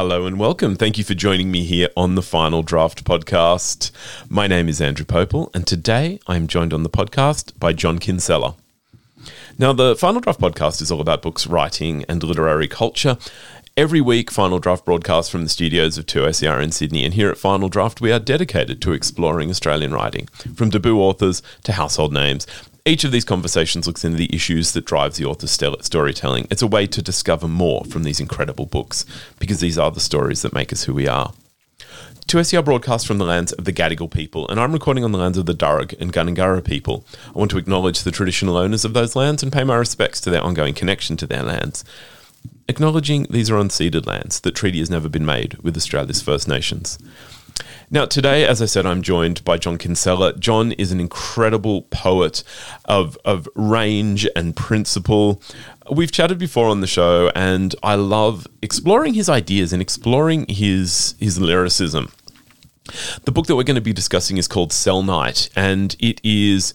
Hello and welcome. Thank you for joining me here on the Final Draft podcast. My name is Andrew Pople, and today I'm joined on the podcast by John Kinsella. Now, the Final Draft podcast is all about books, writing, and literary culture. Every week, Final Draft broadcasts from the studios of 2SER in Sydney, and here at Final Draft, we are dedicated to exploring Australian writing, from debut authors to household names, each of these conversations looks into the issues that drives the author's storytelling. It's a way to discover more from these incredible books because these are the stories that make us who we are. 2SER broadcasts from the lands of the Gadigal people, and I'm recording on the lands of the Darug and Gundungurra people. I want to acknowledge the traditional owners of those lands and pay my respects to their ongoing connection to their lands. Acknowledging these are unceded lands, that treaty has never been made with Australia's First Nations. Now, today, as I said, I'm joined by John Kinsella. John is an incredible poet of, of range and principle. We've chatted before on the show, and I love exploring his ideas and exploring his, his lyricism. The book that we're going to be discussing is called Cellnight, and it is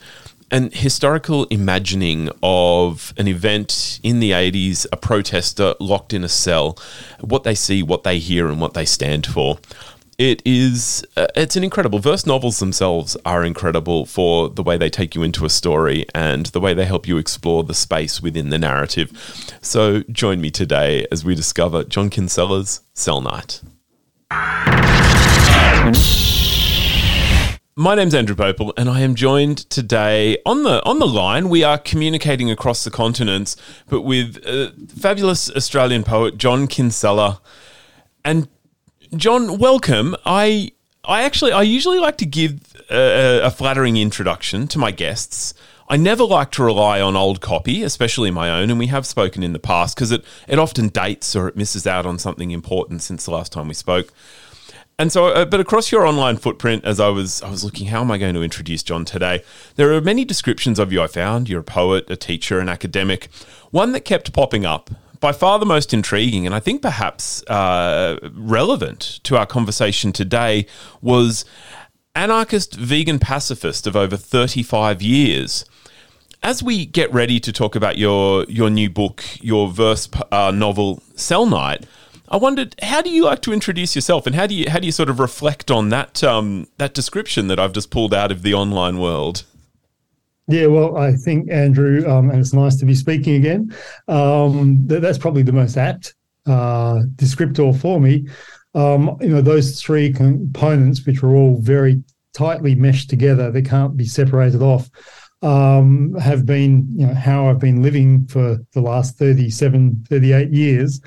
an historical imagining of an event in the 80s, a protester locked in a cell, what they see, what they hear, and what they stand for it is uh, it's an incredible verse novels themselves are incredible for the way they take you into a story and the way they help you explore the space within the narrative so join me today as we discover john kinsella's Cellnight my name's Andrew Pople, and I am joined today on the on the line. We are communicating across the continents, but with uh, fabulous Australian poet John Kinsella. And John, welcome. I I actually I usually like to give a, a, flattering introduction to my guests. I never like to rely on old copy, especially my own, and we have spoken in the past because it it often dates or it misses out on something important since the last time we spoke. And so, uh, but across your online footprint, as I was, I was looking, how am I going to introduce John today? There are many descriptions of you I found. You're a poet, a teacher, an academic. One that kept popping up by far the most intriguing, and I think perhaps uh, relevant to our conversation today, was anarchist vegan pacifist of over 35 years. As we get ready to talk about your your new book, your verse uh, novel Cellnight, I wondered how do you like to introduce yourself, and how do you how do you sort of reflect on that um, that description that I've just pulled out of the online world? Yeah, well, I think Andrew, um, and it's nice to be speaking again. Um, that, that's probably the most apt uh, descriptor for me. Um, you know, those three components, which are all very tightly meshed together, they can't be separated off. Um, have been, you know, how I've been living for the last 37, 38 years.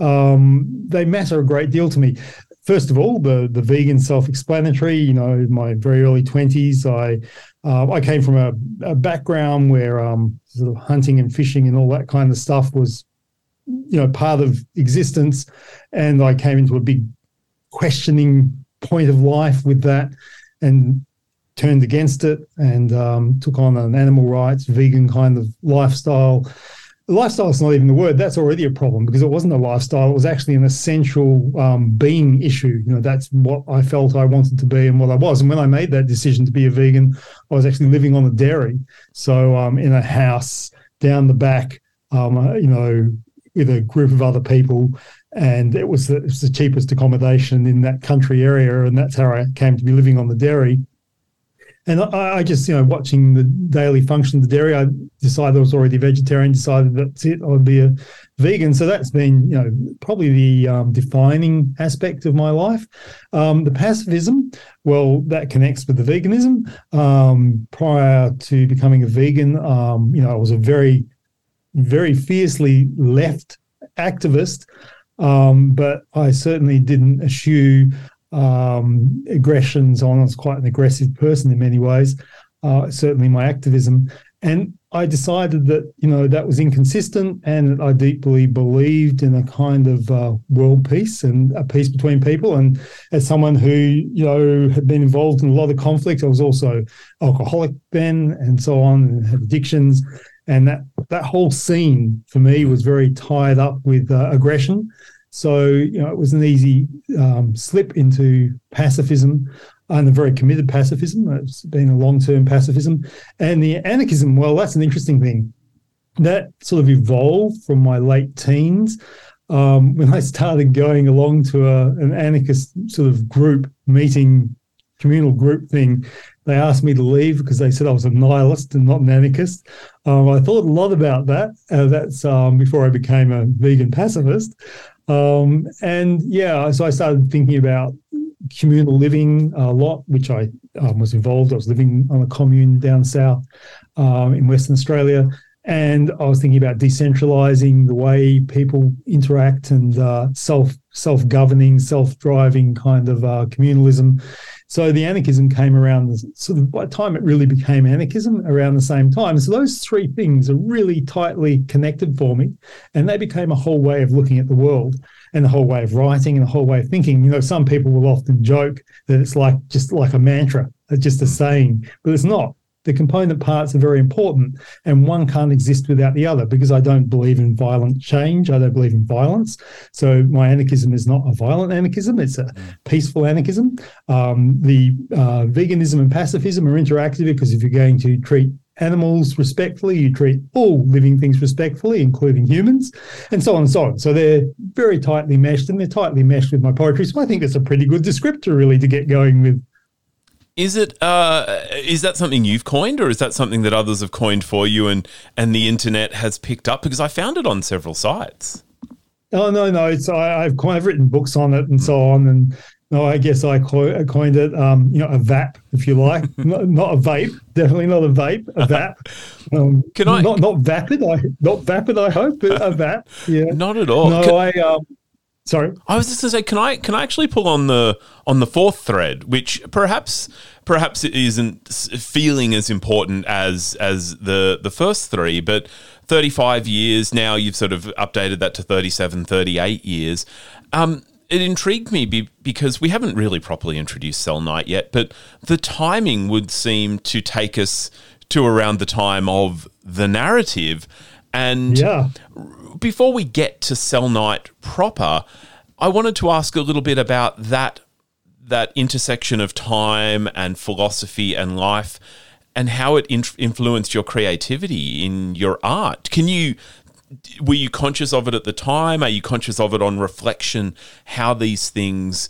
Um, they matter a great deal to me first of all, the the vegan self-explanatory. You know, in my very early twenties, I uh, I came from a, a background where um, sort of hunting and fishing and all that kind of stuff was, you know, part of existence, and I came into a big questioning point of life with that, and turned against it and um, took on an animal rights, vegan kind of lifestyle lifestyle is not even the word. That's already a problem because it wasn't a lifestyle. It was actually an essential um, being issue. You know, that's what I felt I wanted to be and what I was. And when I made that decision to be a vegan, I was actually living on a dairy. So um, in a house down the back, um, uh, you know, with a group of other people. And it was, the, it was the cheapest accommodation in that country area. And that's how I came to be living on the dairy. And I, I, just, you know, watching the daily function of the dairy, I decided I was already vegetarian, decided that's it, I would be a vegan. So that's been, you know, probably the um, defining aspect of my life. Um, the pacifism, well, that connects with the veganism. Um, prior to becoming a vegan, um, you know, I was a very, very fiercely left activist. Um, but I certainly didn't eschew um, aggressions on. I was quite an aggressive person in many ways, uh, certainly my activism. And I decided that, you know, that was inconsistent and I deeply believed in a kind of uh, world peace and a peace between people. And as someone who, you know, had been involved in a lot of conflict, I was also alcoholic then and so on and had addictions. And that, that whole scene for me was very tied up with uh, aggression. So, you know, it was an easy um, slip into pacifism and a very committed pacifism. It's been a long term pacifism. And the anarchism, well, that's an interesting thing. That sort of evolved from my late teens. um, when I started going along to a, an anarchist sort of group meeting, communal group thing, they asked me to leave because they said I was a nihilist and not an anarchist. Um, I thought a lot about that. Uh, that's um, before I became a vegan pacifist. Um, and yeah, so I started thinking about communal living a lot, which I um, was involved. I was living on a commune down south um, in Western Australia. And I was thinking about decentralizing the way people interact and uh, self self governing, self driving kind of uh, communalism. So the anarchism came around sort of by the time it really became anarchism around the same time. So those three things are really tightly connected for me, and they became a whole way of looking at the world and the whole way of writing and the whole way of thinking. You know, some people will often joke that it's like just like a mantra, just a saying, but it's not the component parts are very important and one can't exist without the other because i don't believe in violent change i don't believe in violence so my anarchism is not a violent anarchism it's a mm. peaceful anarchism um, the uh, veganism and pacifism are interactive because if you're going to treat animals respectfully, you treat all living things respectfully, including humans, and so on and so on. So they're very tightly meshed and they're tightly meshed with my poetry. So I think it's a pretty good descriptor, really, to get going with is it uh, is that something you've coined, or is that something that others have coined for you, and and the internet has picked up? Because I found it on several sites. Oh no, no, it's I, have I've written books on it and so on, and no, I guess I coined it, um, you know, a VAP, if you like, not, not, a vape, definitely not a vape, a VAP. Um, Can I not not vapid? I not vapid. I hope a VAP. Yeah, not at all. No, Can, I. Um, Sorry, I was just going to say, can I can I actually pull on the on the fourth thread, which perhaps perhaps it isn't feeling as important as as the the first three, but 35 years now you've sort of updated that to 37 38 years. Um, it intrigued me be, because we haven't really properly introduced Cellnight yet, but the timing would seem to take us to around the time of the narrative. And yeah before we get to Cellnight proper, I wanted to ask a little bit about that that intersection of time and philosophy and life and how it in- influenced your creativity in your art. Can you were you conscious of it at the time? Are you conscious of it on reflection? How these things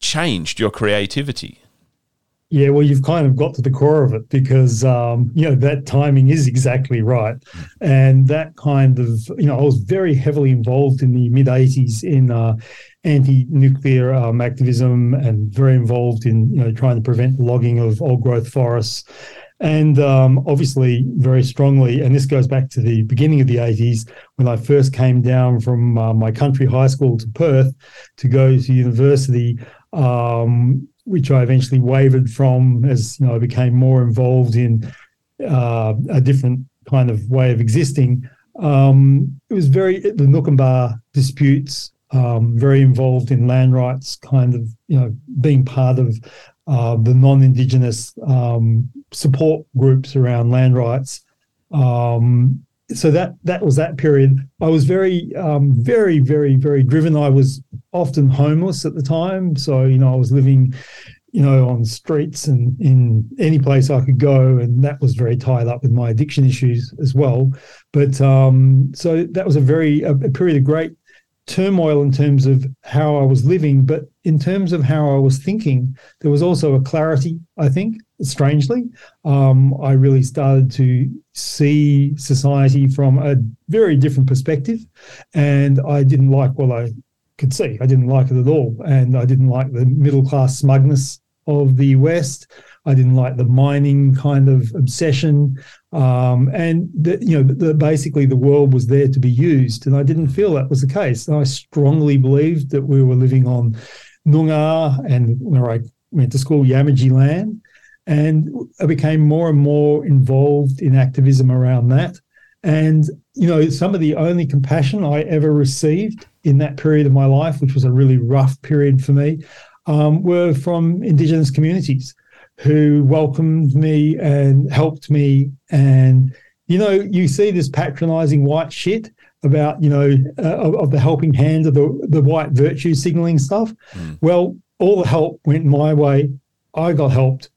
changed your creativity? Yeah, well, you've kind of got to the core of it because um, you know that timing is exactly right, and that kind of you know I was very heavily involved in the mid '80s in uh, anti-nuclear um, activism and very involved in you know trying to prevent logging of old growth forests, and um, obviously very strongly. And this goes back to the beginning of the '80s when I first came down from uh, my country high school to Perth to go to university. Um, which I eventually wavered from as you know I became more involved in uh, a different kind of way of existing. Um, it was very the Noonkanbah disputes, um, very involved in land rights, kind of you know being part of uh, the non-indigenous um, support groups around land rights. Um, so that that was that period. I was very, um, very, very, very driven. I was often homeless at the time, so you know I was living, you know, on streets and in any place I could go, and that was very tied up with my addiction issues as well. But um, so that was a very a, a period of great turmoil in terms of how I was living, but in terms of how I was thinking, there was also a clarity, I think, strangely. Um, I really started to see society from a very different perspective, and I didn't like what I could see. I didn't like it at all. And I didn't like the middle class smugness of the West. I didn't like the mining kind of obsession, um, and the, you know, the, basically the world was there to be used, and I didn't feel that was the case. And I strongly believed that we were living on Noongar and where I went to school, Yamaji land, and I became more and more involved in activism around that. And you know, some of the only compassion I ever received in that period of my life, which was a really rough period for me, um, were from Indigenous communities who welcomed me and helped me. And, you know, you see this patronizing white shit about, you know, uh, of, of, the helping hand of the, the white virtue signaling stuff. Mm. Well, all the help went my way. I got helped.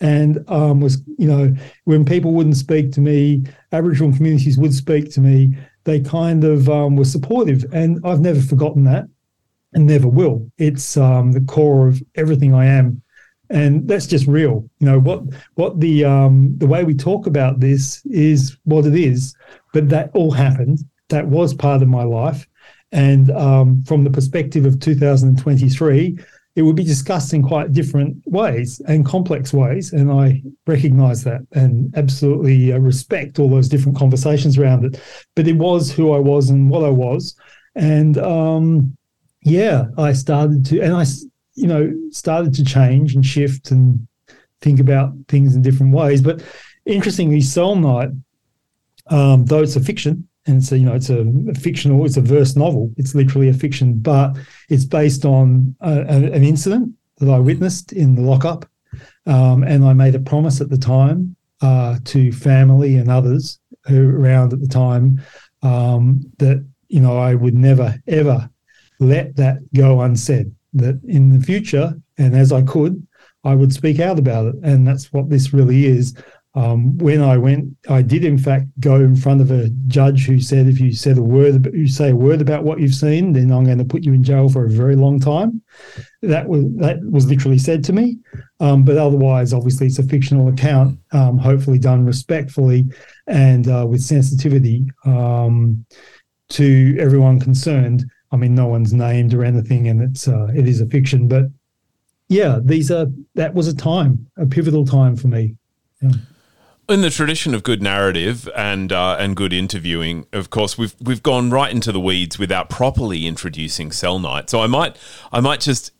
And um, was, you know, when people wouldn't speak to me, Aboriginal communities would speak to me. they kind of um, were supportive, and I've never forgotten that, and never will. It's um, the core of everything I am, and that's just real. You know what what the um, the way we talk about this is what it is, but that all happened. That was part of my life, and um, from the perspective of 2023 it would be discussed in quite different ways and complex ways. And I recognize that and absolutely uh, respect all those different conversations around it. But it was who I was and what I was. And um, yeah, I started to, and I, you know, started to change and shift and think about things in different ways. But interestingly, Cellnight, um, though it's a fiction, and so you know it's a, a, fictional it's a verse novel it's literally a fiction but it's based on a, a, an incident that i witnessed in the lockup um, and i made a promise at the time uh, to family and others who were around at the time um, that you know i would never ever let that go unsaid that in the future and as i could i would speak out about it and that's what this really is um, when I went, I did in fact go in front of a judge who said, if you said a word, you say a word about what you've seen, then I'm going to put you in jail for a very long time. That was that was literally said to me. Um, but otherwise, obviously, it's a fictional account, um, hopefully done respectfully and uh, with sensitivity um, to everyone concerned. I mean, no one's named or anything, and it's uh, it is a fiction, but yeah, these are that was a time, a pivotal time for me. Yeah. In the tradition of good narrative and uh, and good interviewing, of course, we've we've gone right into the weeds without properly introducing Cellnight. So I might I might just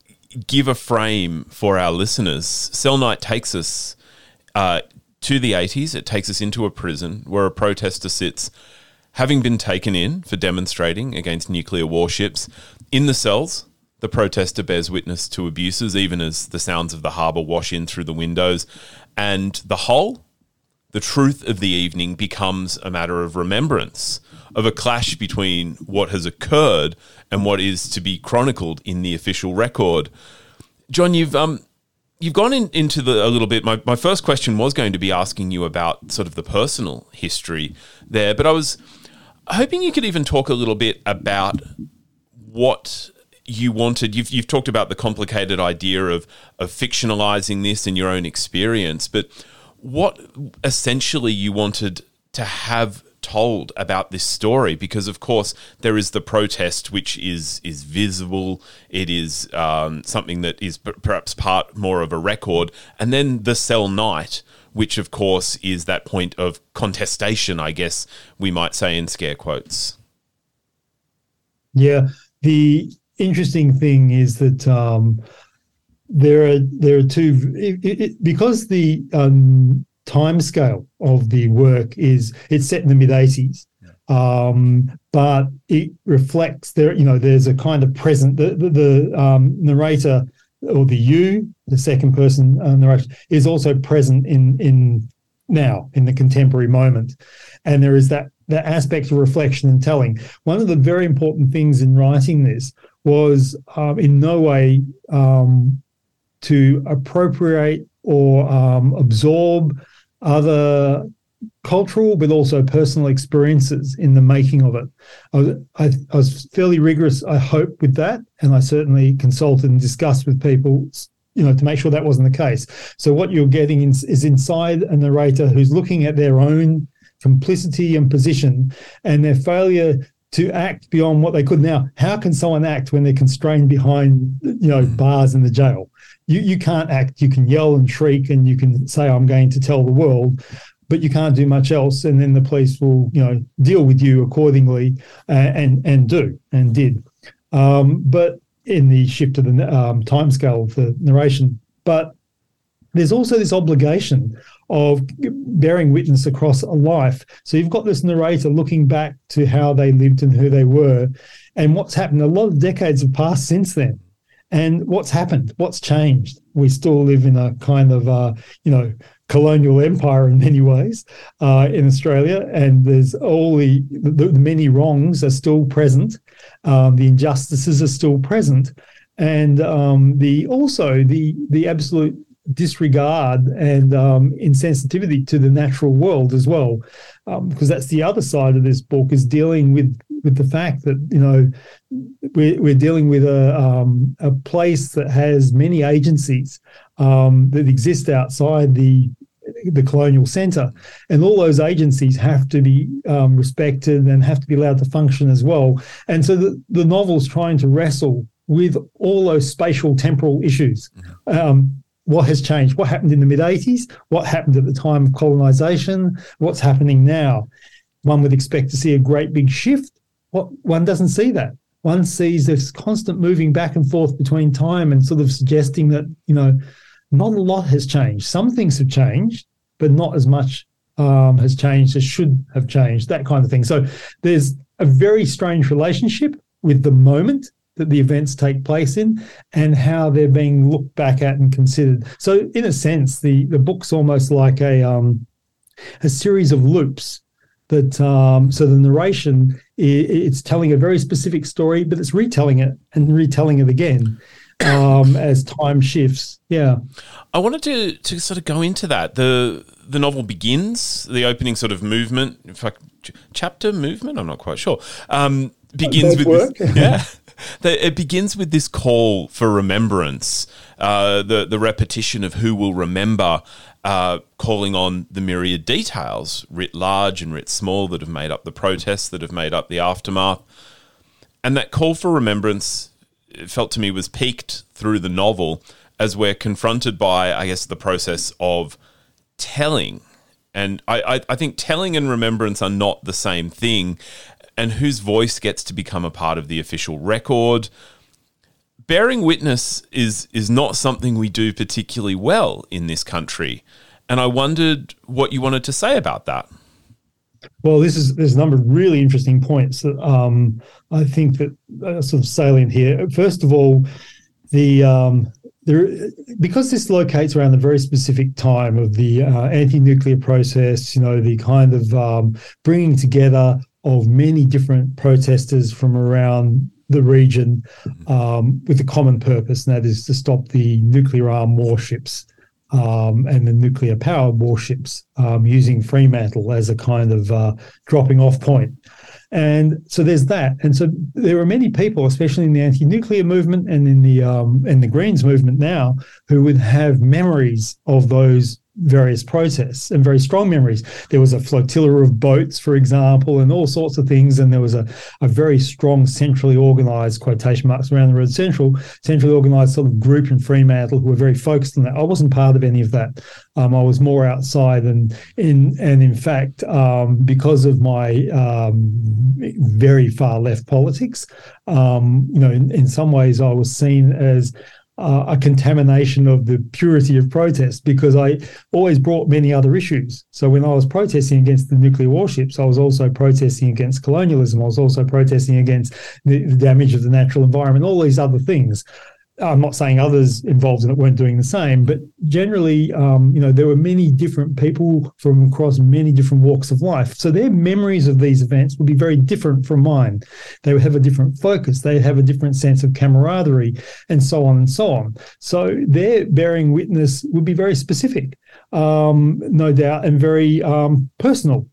give a frame for our listeners. Cellnight takes us uh, to the eighties. It takes us into a prison where a protester sits, having been taken in for demonstrating against nuclear warships. In the cells, the protester bears witness to abuses, even as the sounds of the harbour wash in through the windows, and the whole the truth of the evening becomes a matter of remembrance, of a clash between what has occurred and what is to be chronicled in the official record. John, you've um, you've gone in, into the a little bit. My, my first question was going to be asking you about sort of the personal history there, but I was hoping you could even talk a little bit about what you wanted. You've you've talked about the complicated idea of of fictionalizing this in your own experience, but what essentially you wanted to have told about this story because of course there is the protest which is is visible it is um, something that is p- perhaps part more of a record and then the cell night which of course is that point of contestation i guess we might say in scare quotes. Yeah. The interesting thing is that um, there are there are two it, it, because the um, time scale of the work is it's set in the mid 80s um, but it reflects there you know there's a kind of present the the, the um, narrator or the you the second person uh, narrator is also present in in now in the contemporary moment. And there is that that aspect of reflection and telling. One of the very important things in writing this was um, in no way um, to appropriate or um, absorb other cultural but also personal experiences in the making of it. I was, I, I was fairly rigorous, I hope, with that, and I certainly consulted and discussed with people you know to make sure that wasn't the case so what you're getting is, is inside a narrator who's looking at their own complicity and position and their failure to act beyond what they could now how can someone act when they're constrained behind you know mm. bars in the jail you, you can't act. You can yell and shriek and you can say, I'm going to tell the world, but you can't do much else. And then the police will, you know, deal with you accordingly uh, and, and do and did. Um, but in the shift of the um, timescale of the narration. But there's also this obligation of bearing witness across a life. So you've got this narrator looking back to how they lived and who they were and what's happened. A lot of decades have passed since then. And what's happened? What's changed? We still live in a kind of, uh, you know, colonial empire in many ways uh, in Australia, and there's all the, the, many wrongs are still present, um, the injustices are still present, and um, the also the the absolute disregard and um, insensitivity to the natural world as well, um, because that's the other side of this book is dealing with with the fact that you know we're, we're dealing with a um, a place that has many agencies um, that exist outside the the colonial centre, and all those agencies have to be um, respected and have to be allowed to function as well. And so the the novel's trying to wrestle with all those spatial temporal issues. Mm-hmm. What has changed? What happened in the mid 80s? What happened at the time of colonization? What's happening now? One would expect to see a great big shift. What one doesn't see that. One sees this constant moving back and forth between time and sort of suggesting that, you know, not a lot has changed. Some things have changed, but not as much um, has changed as should have changed, that kind of thing. So there's a very strange relationship with the moment that the events take place in and how they're being looked back at and considered. So, in a sense, the the book's almost like a um, a series of loops. That um, so the narration it's telling a very specific story, but it's retelling it and retelling it again um, as time shifts. Yeah, I wanted to to sort of go into that. the The novel begins the opening sort of movement, in fact, chapter movement. I'm not quite sure. Um, begins with this, yeah it begins with this call for remembrance, uh, the the repetition of who will remember, uh, calling on the myriad details, writ large and writ small, that have made up the protests, that have made up the aftermath, and that call for remembrance, it felt to me was peaked through the novel as we're confronted by, I guess, the process of telling. And I, I, I think telling and remembrance are not the same thing and whose voice gets to become a part of the official record. Bearing witness is is not something we do particularly well in this country, and I wondered what you wanted to say about that. Well, this is there's a number of really interesting points that um, I think that are sort of salient here. First of all, the um, there, because this locates around the very specific time of the uh, anti-nuclear process, you know, the kind of um, bringing together of many different protesters from around the region um, with a common purpose, and that is to stop the nuclear armed warships um, and the nuclear powered warships um, using Fremantle as a kind of uh, dropping off point. And so there's that. And so there are many people, especially in the anti-nuclear movement and in the um, in the Greens movement now, who would have memories of those various protests and very strong memories. There was a flotilla of boats, for example, and all sorts of things. And there was a, a very strong centrally organized quotation marks around the word central, centrally organized sort of group in Fremantle who were very focused on that. I wasn't part of any of that. Um, I was more outside and in and in fact, um, because of my um, very far left politics, um, you know, in, in some ways I was seen as uh, a contamination of the purity of protest because I always brought many other issues. So when I was protesting against the nuclear warships, I was also protesting against colonialism. I was also protesting against the, the damage of the natural environment, all these other things. I'm not saying others involved in it weren't doing the same, but generally, um, you know, there were many different people from across many different walks of life. So their memories of these events would be very different from mine. They would have a different focus. They would have a different sense of camaraderie, and so on and so on. So their bearing witness would be very specific, um, no doubt, and very um, personal.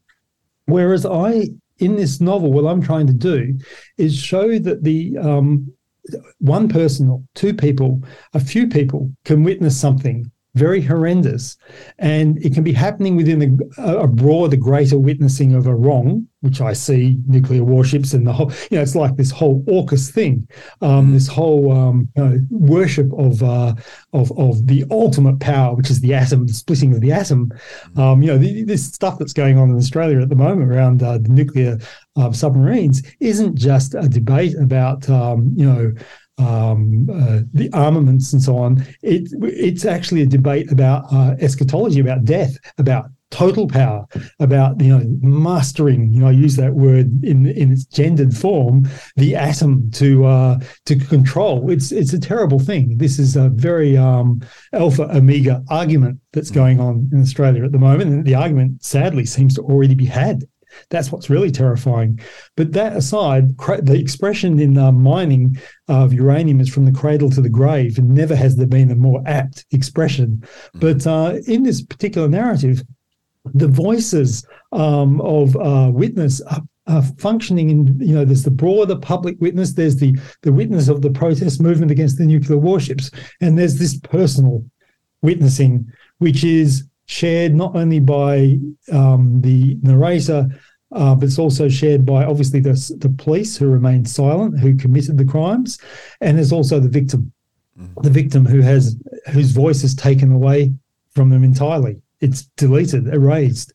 Whereas I, in this novel, what I'm trying to do is show that the um, one person or two people, a few people can witness something very horrendous. And it can be happening within a, a broader, greater witnessing of a wrong, which I see nuclear warships and the whole, you know, it's like this whole AUKUS thing, um, mm. this whole um, you know, worship of, uh, of, of the ultimate power, which is the atom, the splitting of the atom. Mm. Um, you know, the, this stuff that's going on in Australia at the moment around uh, the nuclear uh, submarines isn't just a debate about, um, you know, um, uh, the armaments and so on. It, it's actually a debate about uh, eschatology, about death, about total power, about you know mastering. You know, I use that word in in its gendered form, the atom to uh, to control. It's it's a terrible thing. This is a very um, alpha omega argument that's going on in Australia at the moment, and the argument sadly seems to already be had That's what's really terrifying. But that aside, the expression in uh, mining of uranium is from the cradle to the grave, and never has there been a more apt expression. Mm. But uh, in this particular narrative, the voices um, of uh, witness are, are, functioning in you know there's the broader public witness there's the the witness of the protest movement against the nuclear warships and there's this personal witnessing which is shared not only by um, the narrator uh, but it's also shared by obviously the, the police who remained silent who committed the crimes and there's also the victim. Mm. the victim who has whose voice is taken away from them entirely. It's deleted, erased.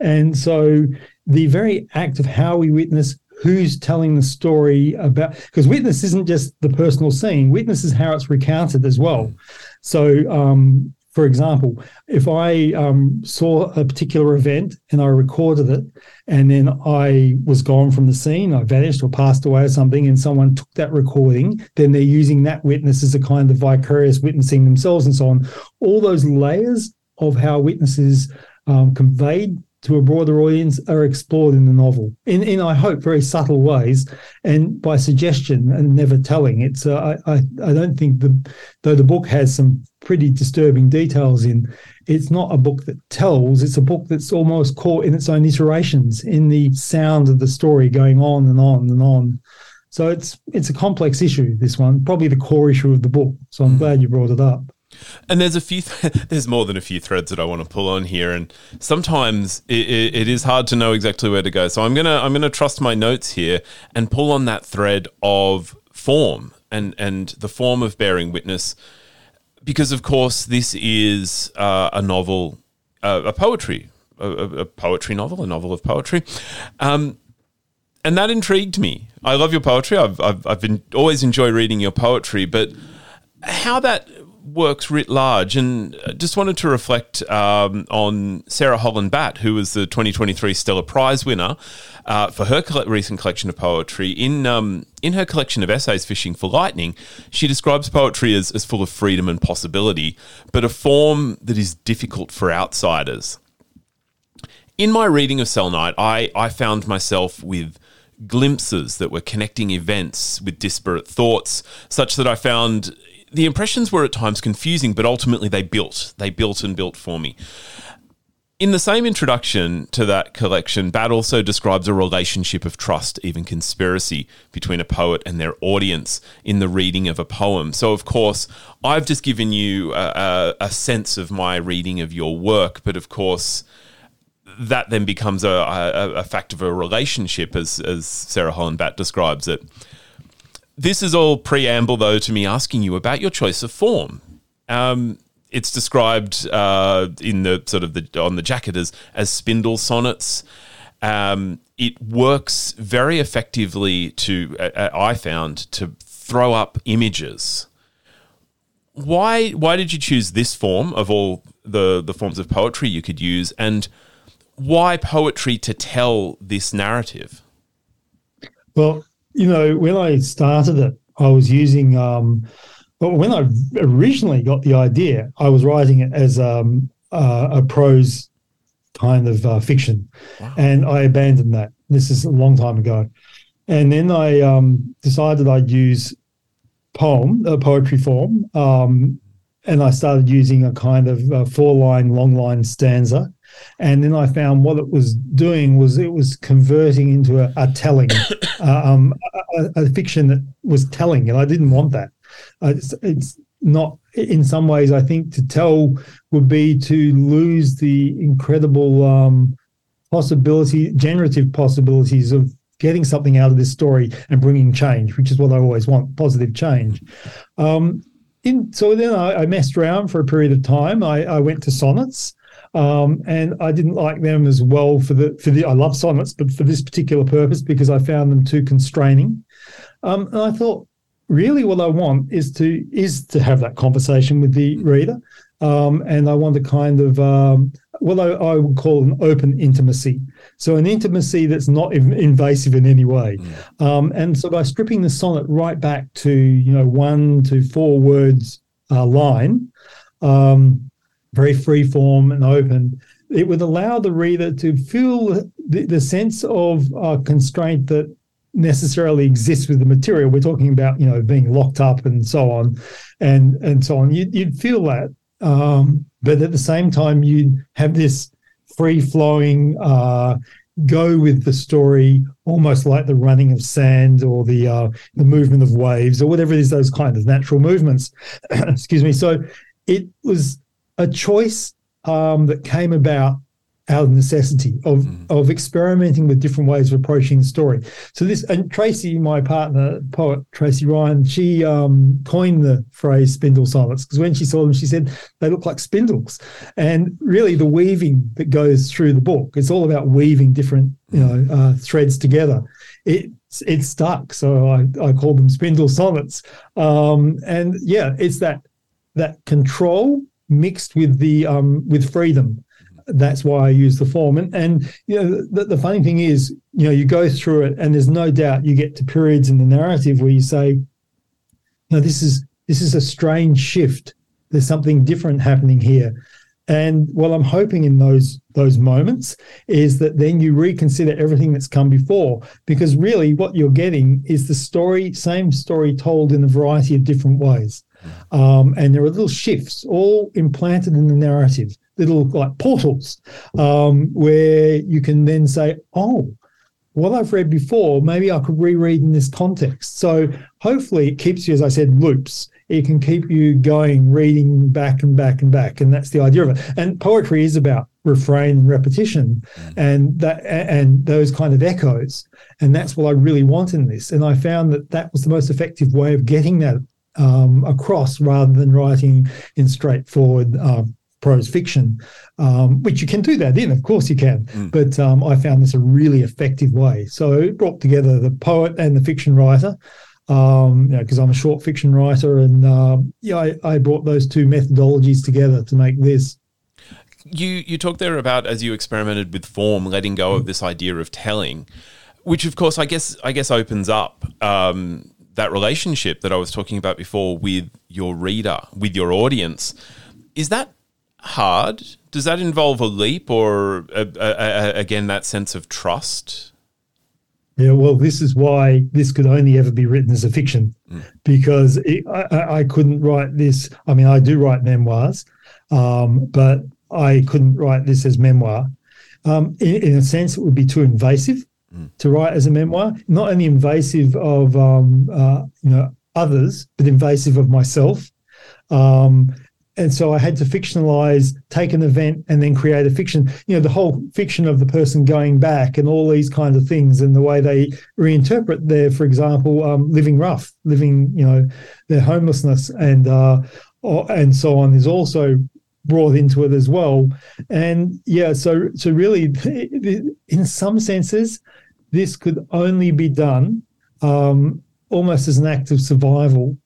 And so the very act of how we witness who's telling the story about because witness isn't just the personal scene. Witness is how it's recounted as well. So um, for example if i um, saw a particular event and i recorded it and then i was gone from the scene i vanished or passed away or something and someone took that recording then they're using that witness as a kind of vicarious witnessing themselves and so on all those layers of how witnesses um, conveyed to a broader audience are explored in the novel in, in I hope very subtle ways and by suggestion and never telling. It's uh, I, I I don't think the though the book has some pretty disturbing details in it's not a book that tells it's a book that's almost caught in its own iterations in the sound of the story going on and on and on. So it's it's a complex issue this one probably the core issue of the book. So I'm mm. glad you brought it up. And there's a few, th- there's more than a few threads that I want to pull on here, and sometimes it, it, it is hard to know exactly where to go. So I'm gonna I'm gonna trust my notes here and pull on that thread of form and and the form of bearing witness, because of course this is uh, a novel, uh, a poetry, a, a, poetry novel, a novel of poetry. Um, and that intrigued me. I love your poetry. I've, I've, I've been always enjoy reading your poetry, but how that works writ large. And just wanted to reflect um, on Sarah Holland Batt, who was the 2023 Stella Prize winner uh, for her recent collection of poetry. In um, in her collection of essays, Fishing for Lightning, she describes poetry as, as full of freedom and possibility, but a form that is difficult for outsiders. In my reading of Cellnight, I, I found myself with glimpses that were connecting events with disparate thoughts, such that I found the impressions were at times confusing, but ultimately they built. They built and built for me. In the same introduction to that collection, Batt also describes a relationship of trust, even conspiracy, between a poet and their audience in the reading of a poem. So, of course, I've just given you a, a, sense of my reading of your work, but of course, that then becomes a, a, fact of a relationship, as, as Sarah Holland Batt describes it. This is all preamble, though, to me asking you about your choice of form. Um, it's described uh, in the sort of the on the jacket as as spindle sonnets. Um, it works very effectively to uh, I found to throw up images. Why why did you choose this form of all the the forms of poetry you could use, and why poetry to tell this narrative? Well, you know, when I started it, I was using. Um, well, when I originally got the idea, I was writing it as um, uh, a prose kind of uh, fiction, wow. and I abandoned that. This is a long time ago, and then I um, decided I'd use poem, a poetry form, um, and I started using a kind of uh, four line, long line stanza and then I found what it was doing was it was converting into a, a telling, uh, um, a, a, fiction that was telling, and I didn't want that. Uh, it's, it's not in some ways. I think to tell would be to lose the incredible um, possibility, generative possibilities of getting something out of this story and bringing change, which is what I always want, positive change. Um, in, so then I, I, messed around for a period of time. I, I went to sonnets. Um, and I didn't like them as well for the for the I love sonnets, but for this particular purpose because I found them too constraining. Um, and I thought, really, what I want is to is to have that conversation with the reader, um, and I want to kind of um, what I, I, would call an open intimacy. So an intimacy that's not invasive in any way. Mm. Um, and so by stripping the sonnet right back to you know one to four words a line. Um, very free form and open, it would allow the reader to feel the, the sense of uh, constraint that necessarily exists with the material. We're talking about, you know, being locked up and so on, and and so on. You, would feel that, um, but at the same time, you'd have this free flowing, uh, go with the story, almost like the running of sand or the uh, the movement of waves or whatever it is. Those kind of natural movements. Excuse me. So it was a choice um, that came about out of necessity of mm. of experimenting with different ways of approaching the story. So this and Tracy, my partner, poet Tracy Ryan, she um, coined the phrase spindle sonnets because when she saw them, she said they look like spindles. And really, the weaving that goes through the book, it's all about weaving different you know uh, threads together. It it stuck, so I I called them spindle sonnets. Um, and yeah, it's that that control mixed with the um, with freedom that's why I use the form. And and you know the, the funny thing is, you know, you go through it, and there's no doubt you get to periods in the narrative where you say, you know, this is this is a strange shift. There's something different happening here. And what I'm hoping in those those moments is that then you reconsider everything that's come before, because really what you're getting is the story, same story told in a variety of different ways. Um, and there are little shifts all implanted in the narrative little like portals um, where you can then say, oh, what I've read before, maybe I could reread in this context. So hopefully it keeps you, as I said, loops. It can keep you going, reading back and back and back, and that's the idea of it. And poetry is about refrain and repetition, mm. and that and those kind of echoes, and that's what I really want in this. And I found that that was the most effective way of getting that um, across, rather than writing in straightforward um, prose fiction, um, which you can do that in, of course you can. Mm. But um, I found this a really effective way. So it brought together the poet and the fiction writer. Um, you know, because I'm a short fiction writer, and uh, yeah, I, I brought those two methodologies together to make this. You you talked there about as you experimented with form, letting go of this idea of telling, which of course I guess I guess opens up um, that relationship that I was talking about before with your reader, with your audience. Is that hard? Does that involve a leap or, a, a, a, again, that sense of trust? Yeah, well, this is why this could only ever be written as a fiction, mm. because it, I, I, couldn't write this. I mean, I do write memoirs, um, but I couldn't write this as memoir. Um, in, in, a sense, it would be too invasive mm. to write as a memoir. Not only invasive of um, uh, you know others, but invasive of myself. Um, and so I had to fictionalize, take an event, and then create a fiction. You know, the whole fiction of the person going back and all these kinds of things, and the way they reinterpret their, for example, um, living rough, living, you know, their homelessness, and uh, and so on is also brought into it as well. And yeah, so so really, in some senses, this could only be done um, almost as an act of survival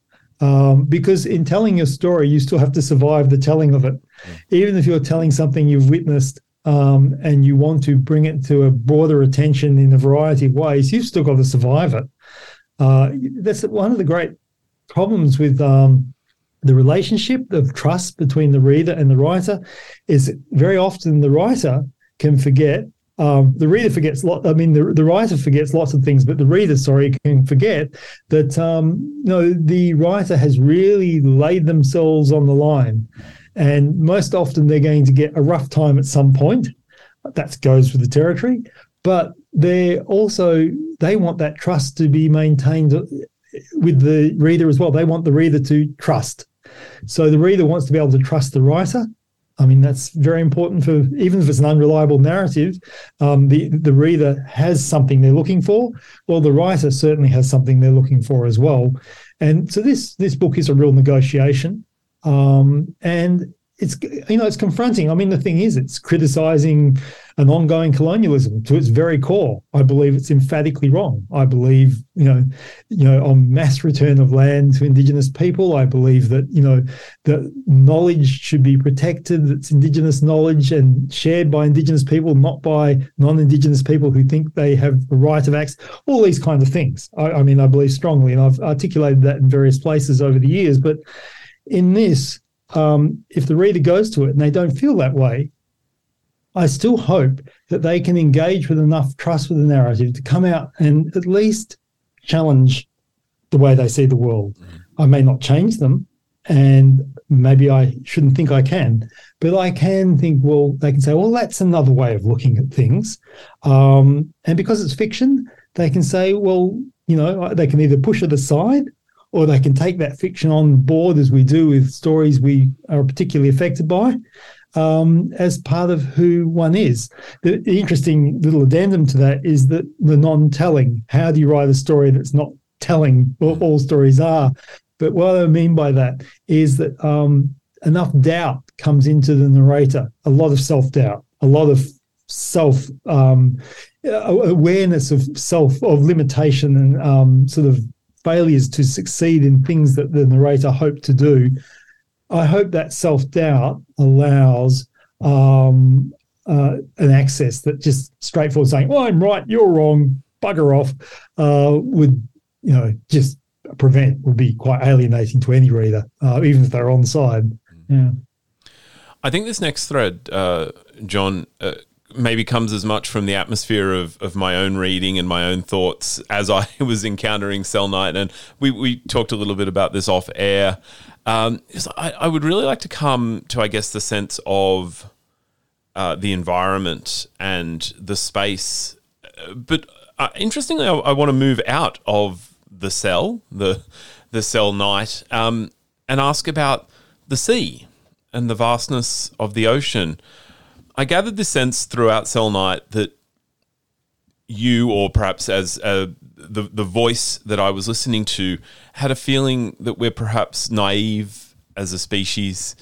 um, because in telling your story, you still have to survive the telling of it. Even if you're telling something you've witnessed um, and you want to bring it to a broader attention in a variety of ways, you've still got to survive it. Uh, that's one of the great problems with um, the relationship of trust between the reader and the writer is very often the writer can forget um, the reader forgets lot. I mean, the, the writer forgets lots of things, but the reader, sorry, can forget that um, the writer has really laid themselves on the line, and most often they're going to get a rough time at some point. That goes with the territory, but they're also they want that trust to be maintained with the reader as well. They want the reader to trust. So the reader wants to be able to trust the writer I mean, that's very important for even if it's an unreliable narrative, um, the the reader has something they're looking for. Well, the writer certainly has something they're looking for as well, and so this this book is a real negotiation, um, and it's you know it's confronting. I mean, the thing is, it's criticizing an ongoing colonialism to its very core. I believe it's emphatically wrong. I believe you know, you know, on mass return of land to Indigenous people. I believe that you know that knowledge should be protected. That's Indigenous knowledge and shared by Indigenous people, not by non-Indigenous people who think they have the right of access. All these kinds of things. I, I mean, I believe strongly, and I've articulated that in various places over the years. But in this um, if the reader goes to it and they don't feel that way, I still hope that they can engage with enough trust with the narrative to come out and at least challenge the way they see the world. I may not change them, and maybe I shouldn't think I can, but I can think, well, they can say, well, that's another way of looking at things. Um, and because it's fiction, they can say, well, you know, they can either push it aside or they can take that fiction on board as we do with stories we are particularly affected by um, as part of who one is. The, interesting little addendum to that is that the non-telling. How do you write a story that's not telling what all stories are? But what I mean by that is that um, enough doubt comes into the narrator, a lot of self-doubt, a lot of self um, awareness of self of limitation and um, sort of failures to succeed in things that the narrator hoped to do I hope that self doubt allows um, uh, an access that just straightforward saying, "Well, I'm right, you're wrong, bugger off," uh, would you know just prevent would be quite alienating to any reader, uh, even if they're on side. Yeah. I think this next thread, uh, John, uh, maybe comes as much from the atmosphere of, of my own reading and my own thoughts as I was encountering Cellnight. And we, we talked a little bit about this off air. Um, I, I, would really like to come to, I guess, the sense of uh, the environment and the space. But uh, interestingly, I, I want to move out of the cell, the the cell night, um, and ask about the sea and the vastness of the ocean. I gathered this sense throughout Cellnight that you, or perhaps as a the the voice that I was listening to had a feeling that we're perhaps naive as a species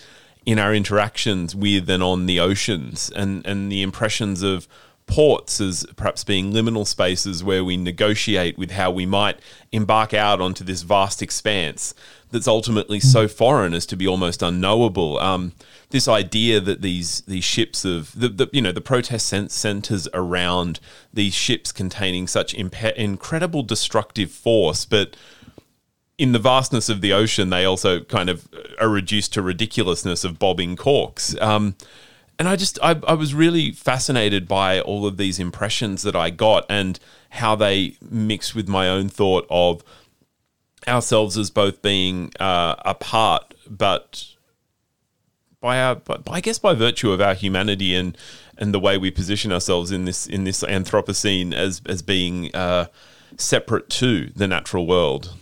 in our interactions with and on the oceans and and the impressions of ports as perhaps being liminal spaces where we negotiate with how we might embark out onto this vast expanse that's ultimately so foreign as to be almost unknowable. Um, this idea that these these ships of the, the you know the protest centers around these ships containing such impe- incredible destructive force, but in the vastness of the ocean, they also kind of are reduced to ridiculousness of bobbing corks. Um, and I just I, I was really fascinated by all of these impressions that I got and how they mix with my own thought of ourselves as both being uh, apart, but by our, but I guess by virtue of our humanity and and the way we position ourselves in this in this Anthropocene as as being uh, separate to the natural world.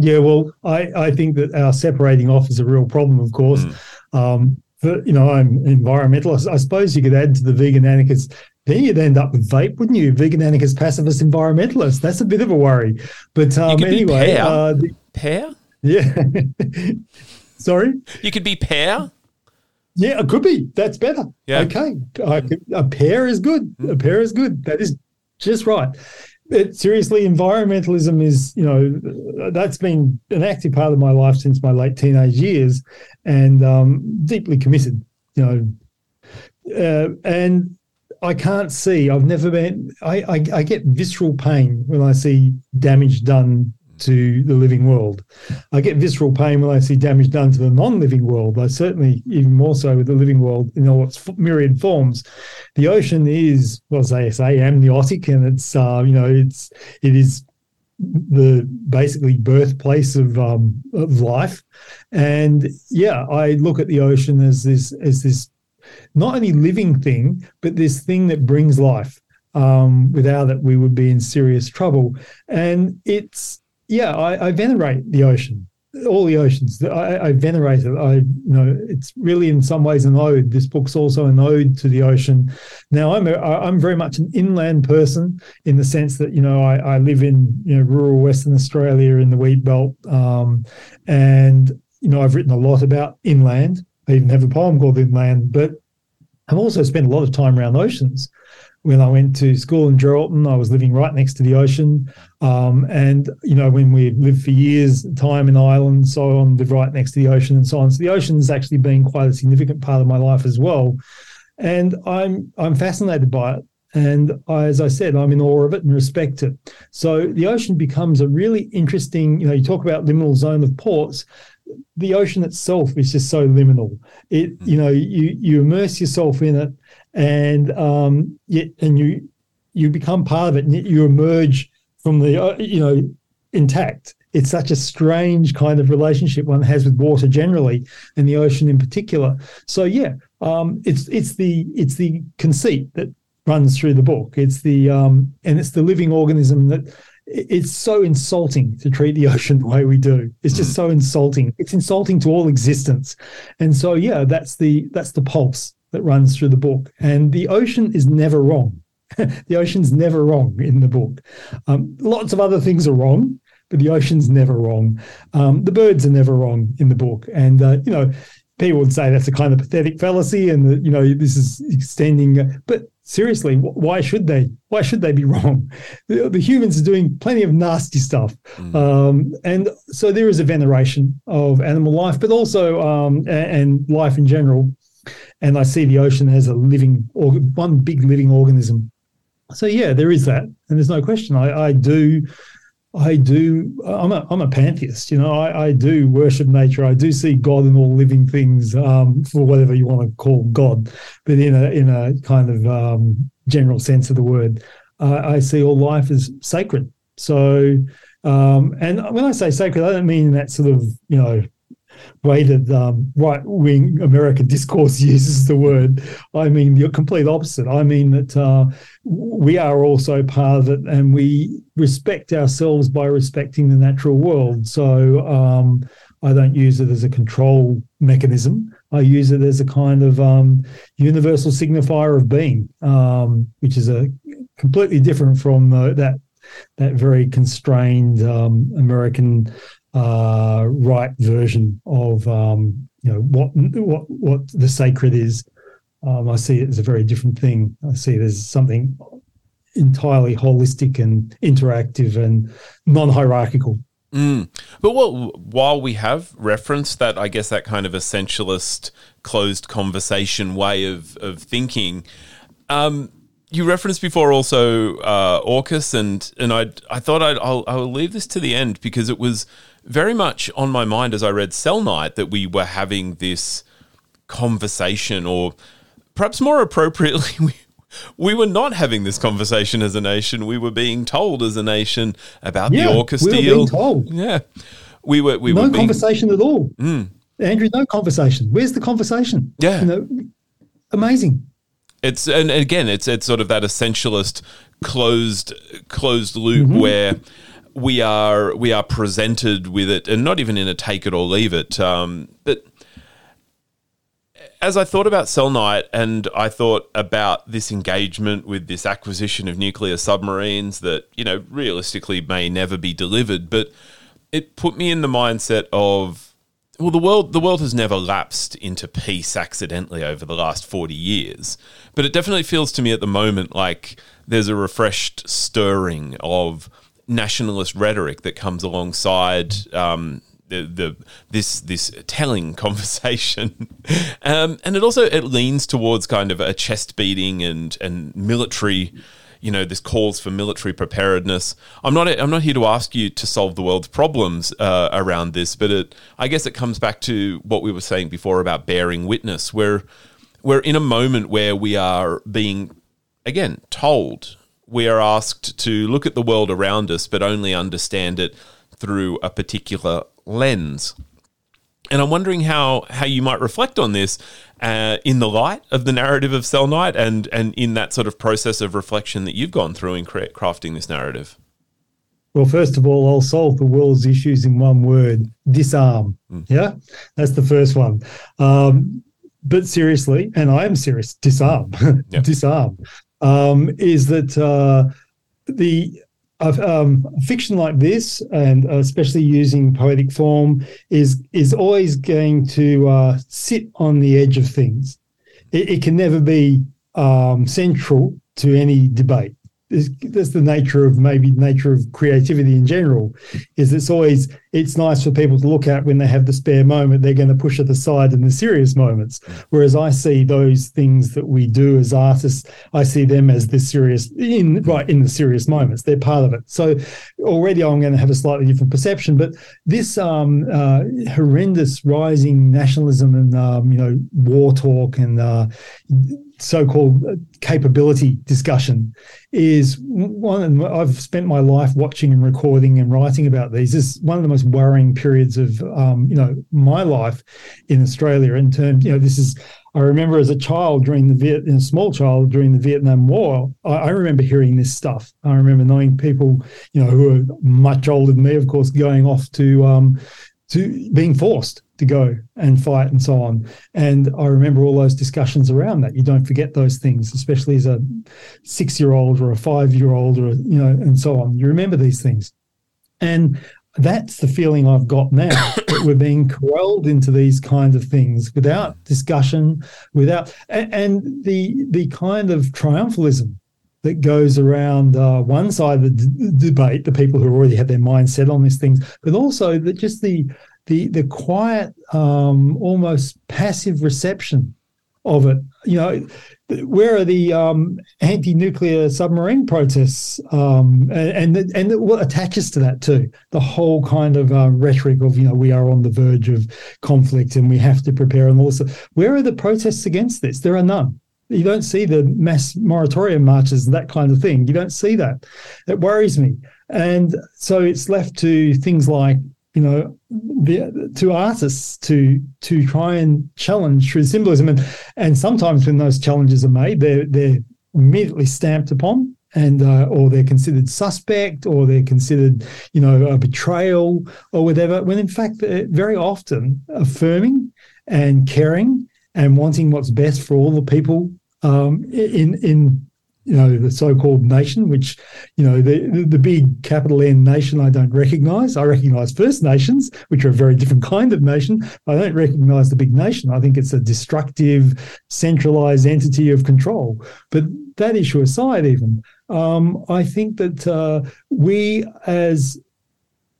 Yeah, well, I, I think that our separating off is a real problem, of course. Mm. Um, but, you know, I'm environmentalist. I suppose you could add to the vegan anarchists. Then you'd end up with vape, wouldn't you? Vegan anarchist, pacifist, environmentalist. That's a bit of a worry. But um, anyway, pear. Uh, the, pear. Yeah. Sorry. You could be pear. Yeah, it could be. That's better. Yeah. Okay. Could, a pair is good. A hmm. pair is good. That is just right. But seriously, environmentalism is, you know, that's been an active part of my life since my late teenage years and um, deeply committed, you know. Uh, and I can't see, I've never been, I, I, I get visceral pain when I see damage done to the living world. I get visceral pain when I see damage done to the non-living world. I certainly even more so with the living world in all its myriad forms. The ocean is, well, I say, amniotic, and it's uh, you know it's it is the basically birthplace of um, of life. And yeah, I look at the ocean as this as this not only living thing, but this thing that brings life. Um, without it, we would be in serious trouble. And it's yeah, I, I, venerate the ocean, all the oceans. I, I, venerate it. I, you know, it's really in some ways an ode. This book's also an ode to the ocean. Now, I'm a, I'm very much an inland person in the sense that you know I, I live in you know rural Western Australia in the wheat belt, um, and you know I've written a lot about inland. I even have a poem called The Inland, but I've also spent a lot of time around oceans when I went to school in Geraldton, I was living right next to the ocean. Um, and, you know, when we lived for years, time in Ireland, so on, lived right next to the ocean and so on. So the ocean has actually been quite a significant part of my life as well. And I'm I'm fascinated by it. And I, as I said, I'm in awe of it and respect it. So the ocean becomes a really interesting, you know, you talk about liminal zone of ports. The ocean itself is just so liminal. It, mm. you know, you you immerse yourself in it, and um, yet, and you you become part of it, and you emerge from the, uh, you know, intact. It's such a strange kind of relationship one has with water generally, and the ocean in particular. So yeah, um, it's it's the it's the conceit that runs through the book. It's the um, and it's the living organism that it's so insulting to treat the ocean the way we do. It's just mm. so insulting. It's insulting to all existence. And so yeah, that's the that's the pulse that runs through the book. And the ocean is never wrong. the ocean's never wrong in the book. Um, lots of other things are wrong, but the ocean's never wrong. Um, the birds are never wrong in the book. And uh, you know, people would say that's a kind of pathetic fallacy, and that you know this is extending. But seriously, why should they? Why should they be wrong? The, the humans are doing plenty of nasty stuff, mm. um, and so there is a veneration of animal life, but also um, and, and, life in general. And I see the ocean as a living, or one big living organism. So yeah, there is that, and there's no question. I, I do I do. I'm a I'm a pantheist. You know, I, I do worship nature. I do see God in all living things, um, for whatever you want to call God, but in a in a kind of um, general sense of the word, uh, I see all life as sacred. So, um, and when I say sacred, I don't mean that sort of you know way that um, right wing American discourse uses the word. I mean the complete opposite. I mean that uh, we are also part of it and we respect ourselves by respecting the natural world. So um, I don't use it as a control mechanism. I use it as a kind of um, universal signifier of being, um, which is a completely different from uh, that that very constrained um, American uh, right version of um, you know what what what the sacred is. Um, I see it as a very different thing. I see it as something entirely holistic and interactive and non-hierarchical. Mm. But what, while we have referenced that, I guess that kind of essentialist, closed conversation way of of thinking. Um, you referenced before also uh, AUKUS, and and I I thought I'd, I'll I'll leave this to the end because it was very much on my mind as I read Cellnight that we were having this conversation, or perhaps more appropriately, we were not having this conversation as a nation. We were being told as a nation about yeah, the AUKUS we deal. Being told. Yeah, we were. We no were being, conversation at all. Mm. Andrew, no conversation. Where's the conversation? Yeah, you know, amazing. It's and again, it's it's sort of that essentialist closed closed loop mm-hmm. where we are we are presented with it, and not even in a take it or leave it. Um, but as I thought about Cellnight and I thought about this engagement with this acquisition of nuclear submarines that, you know, realistically may never be delivered, but it put me in the mindset of well the world the world has never lapsed into peace accidentally over the last 40 years, but it definitely feels to me at the moment like there's a refreshed stirring of nationalist rhetoric that comes alongside um, the, the this this telling conversation, um, and it also it leans towards kind of a chest beating and and military. You know, this calls for military preparedness. I'm not. I'm not here to ask you to solve the world's problems uh, around this, but it, I guess it comes back to what we were saying before about bearing witness. Where we're in a moment where we are being, again, told we are asked to look at the world around us, but only understand it through a particular lens. And I'm wondering how, how you might reflect on this uh, in the light of the narrative of Cellnight and, and in that sort of process of reflection that you've gone through in cra- crafting this narrative. Well, first of all, I'll solve the world's issues in one word disarm. Mm. Yeah, that's the first one. Um, but seriously, and I am serious, disarm, yep. disarm um, is that uh, the um, fiction like this, and especially using poetic form, is is always going to uh, sit on the edge of things. It, it can never be um, central to any debate. That's the nature of maybe the nature of creativity in general. Is it's always it's nice for people to look at when they have the spare moment. They're going to push it aside in the serious moments. Whereas I see those things that we do as artists, I see them as the serious in right in the serious moments. They're part of it. So already I'm going to have a slightly different perception. But this um, uh, horrendous rising nationalism and um, you know war talk and uh, so-called capability discussion is one I've spent my life watching and recording and writing about these. This is one of the most worrying periods of um, you know my life in Australia in terms you know this is I remember as a child during the Viet, a small child during the Vietnam War, I, I, remember hearing this stuff. I remember knowing people, you know, who are much older than me, of course, going off to um, to being forced to go and fight and so on. And I remember all those discussions around that. You don't forget those things, especially as a six year old or a five year old or, you know, and so on. You remember these things. And that's the feeling I've got now that we're being corralled into these kinds of things without discussion, without, and, and the, the kind of triumphalism that goes around uh, one side of the d- debate, the people who already have their mind set on these things, but also that just the the the quiet, um, almost passive reception of it. You know, where are the um, anti-nuclear submarine protests, um, and and, and what attaches to that too? The whole kind of uh, rhetoric of you know we are on the verge of conflict and we have to prepare and also where are the protests against this? There are none. You don't see the mass moratorium marches and that kind of thing. You don't see that. It worries me. And so it's left to things like, you know, the, to artists to to try and challenge through symbolism. And and sometimes when those challenges are made, they're they're immediately stamped upon and uh, or they're considered suspect or they're considered you know a betrayal or whatever when in fact very often affirming and caring and wanting what's best for all the people um, in in you know the so-called nation, which you know the the big capital N nation I don't recognise. I recognise First Nations, which are a very different kind of nation. I don't recognise the big nation. I think it's a destructive, centralised entity of control. But that issue aside, even um, I think that uh, we as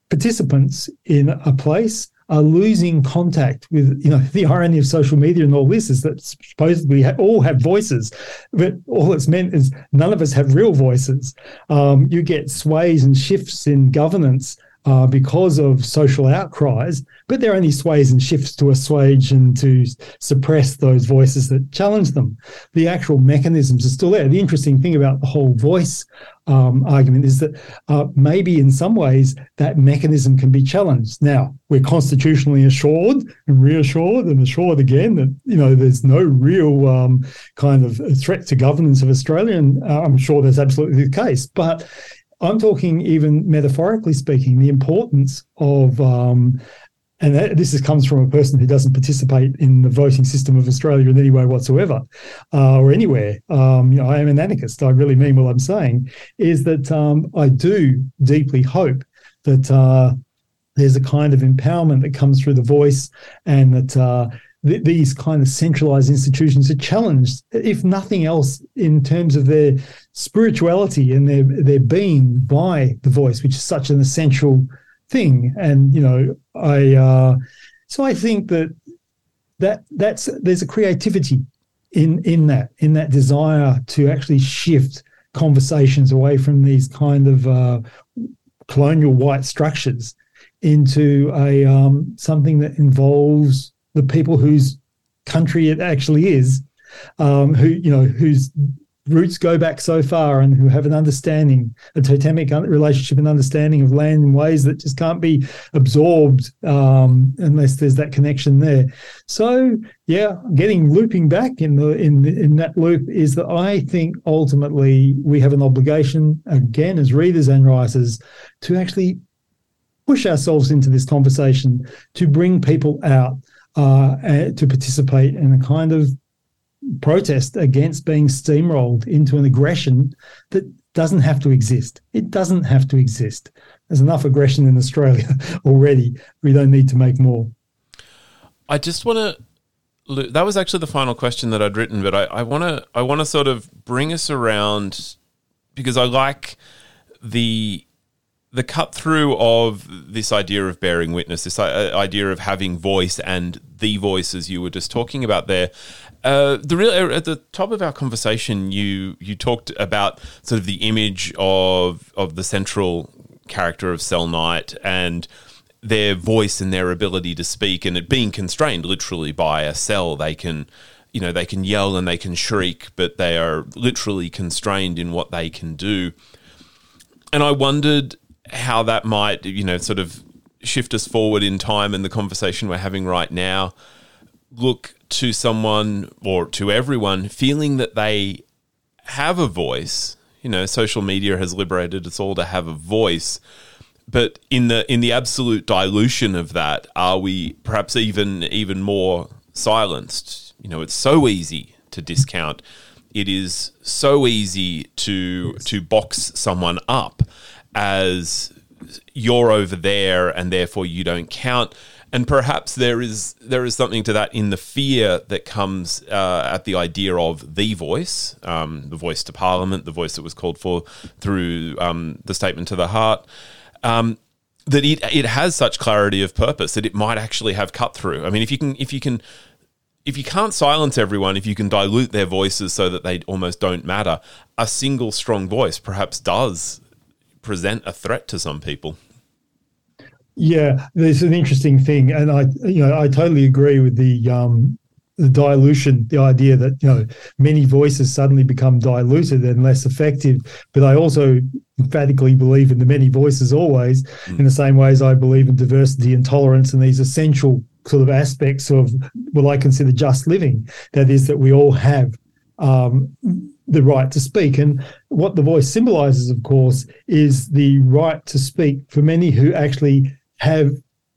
participants in a place are losing contact with, you know, the irony of social media and all this is that supposedly we all have voices, but all it's meant is none of us have real voices. Um, you get sways and shifts in governance uh, because of social outcries, but they're only sways and shifts to assuage and to suppress those voices that challenge them. The actual mechanisms are still there. The interesting thing about the whole voice um, argument is that uh, maybe in some ways that mechanism can be challenged. Now, we're constitutionally assured and reassured and assured again that, you know, there's no real um, kind of threat to governance of Australia. And uh, I'm sure that's absolutely the case. But I'm talking even metaphorically speaking, the importance of, um, and that, this is, comes from a person who doesn't participate in the voting system of Australia in any way whatsoever, uh, or anywhere. Um, you know, I am an anarchist. I really mean what I'm saying. Is that um, I do deeply hope that uh, there's a kind of empowerment that comes through the voice, and that uh, th- these kind of centralized institutions are challenged, if nothing else, in terms of their spirituality and their their being by the voice, which is such an essential thing. And you know, I uh, so I think that that that's there's a creativity in in that in that desire to actually shift conversations away from these kind of uh, colonial white structures into a um, something that involves the people whose country it actually is, um, who you know whose roots go back so far and who have an understanding, a totemic relationship and understanding of land in ways that just can't be absorbed um, unless there's that connection there. So yeah, getting looping back in the in in that loop is that I think ultimately we have an obligation again as readers and writers to actually push ourselves into this conversation to bring people out uh, to participate in a kind of protest against being steamrolled into an aggression that doesn't have to exist. It doesn't have to exist. There's enough aggression in Australia already. We don't need to make more. I just want to. That was actually the final question that I'd written, but I want to. I want to sort of bring us around because I like the the cut through of this idea of bearing witness, this uh, idea of having voice and the voice, as you were just talking about there. Uh, the real at the top of our conversation, you you talked about sort of the image of of the central character of Cellnight and their voice and their ability to speak, and it being constrained literally by a cell. They can, you know, they can yell and they can shriek, but they are literally constrained in what they can do. And I wondered how that might, you know, sort of shift us forward in time and the conversation we're having right now. Look to someone or to everyone feeling that they have a voice. You know, social media has liberated us all to have a voice. But in the in the absolute dilution of that, are we perhaps even even more silenced? You know, it's so easy to discount. It is so easy to to box someone up as you're over there and therefore you don't count and perhaps there is there is something to that in the fear that comes uh, at the idea of the voice, um, the voice to Parliament, the voice that was called for through um, the statement to the heart. Um, that it it has such clarity of purpose that it might actually have cut through. I mean, if you can if you can if you can't silence everyone, if you can dilute their voices so that they almost don't matter, a single strong voice perhaps does present a threat to some people. Yeah, there's an interesting thing, and I, you know, I totally agree with the um, the dilution, the idea that you know many voices suddenly become diluted and less effective. But I also emphatically believe in the many voices always, mm. in the same way as I believe in diversity and tolerance and these essential sort of aspects of what I consider just living. That is that we all have um, the right to speak. And what the voice symbolizes, of course, is the right to speak for many who actually have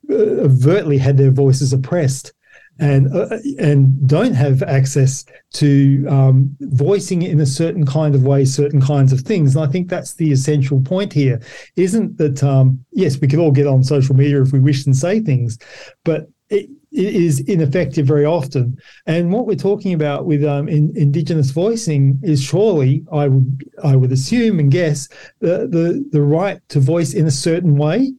uh, overtly had their voices oppressed and uh, and don't have access to um, voicing in a certain kind of way certain kinds of things. And I think that's the essential point here. Isn't that um, yes, we can all get on social media if we wish and say things, but it, it is ineffective very often. And what we're talking about with um, in, Indigenous voicing is surely, I would I would assume and guess, the, the the right to voice in a certain way,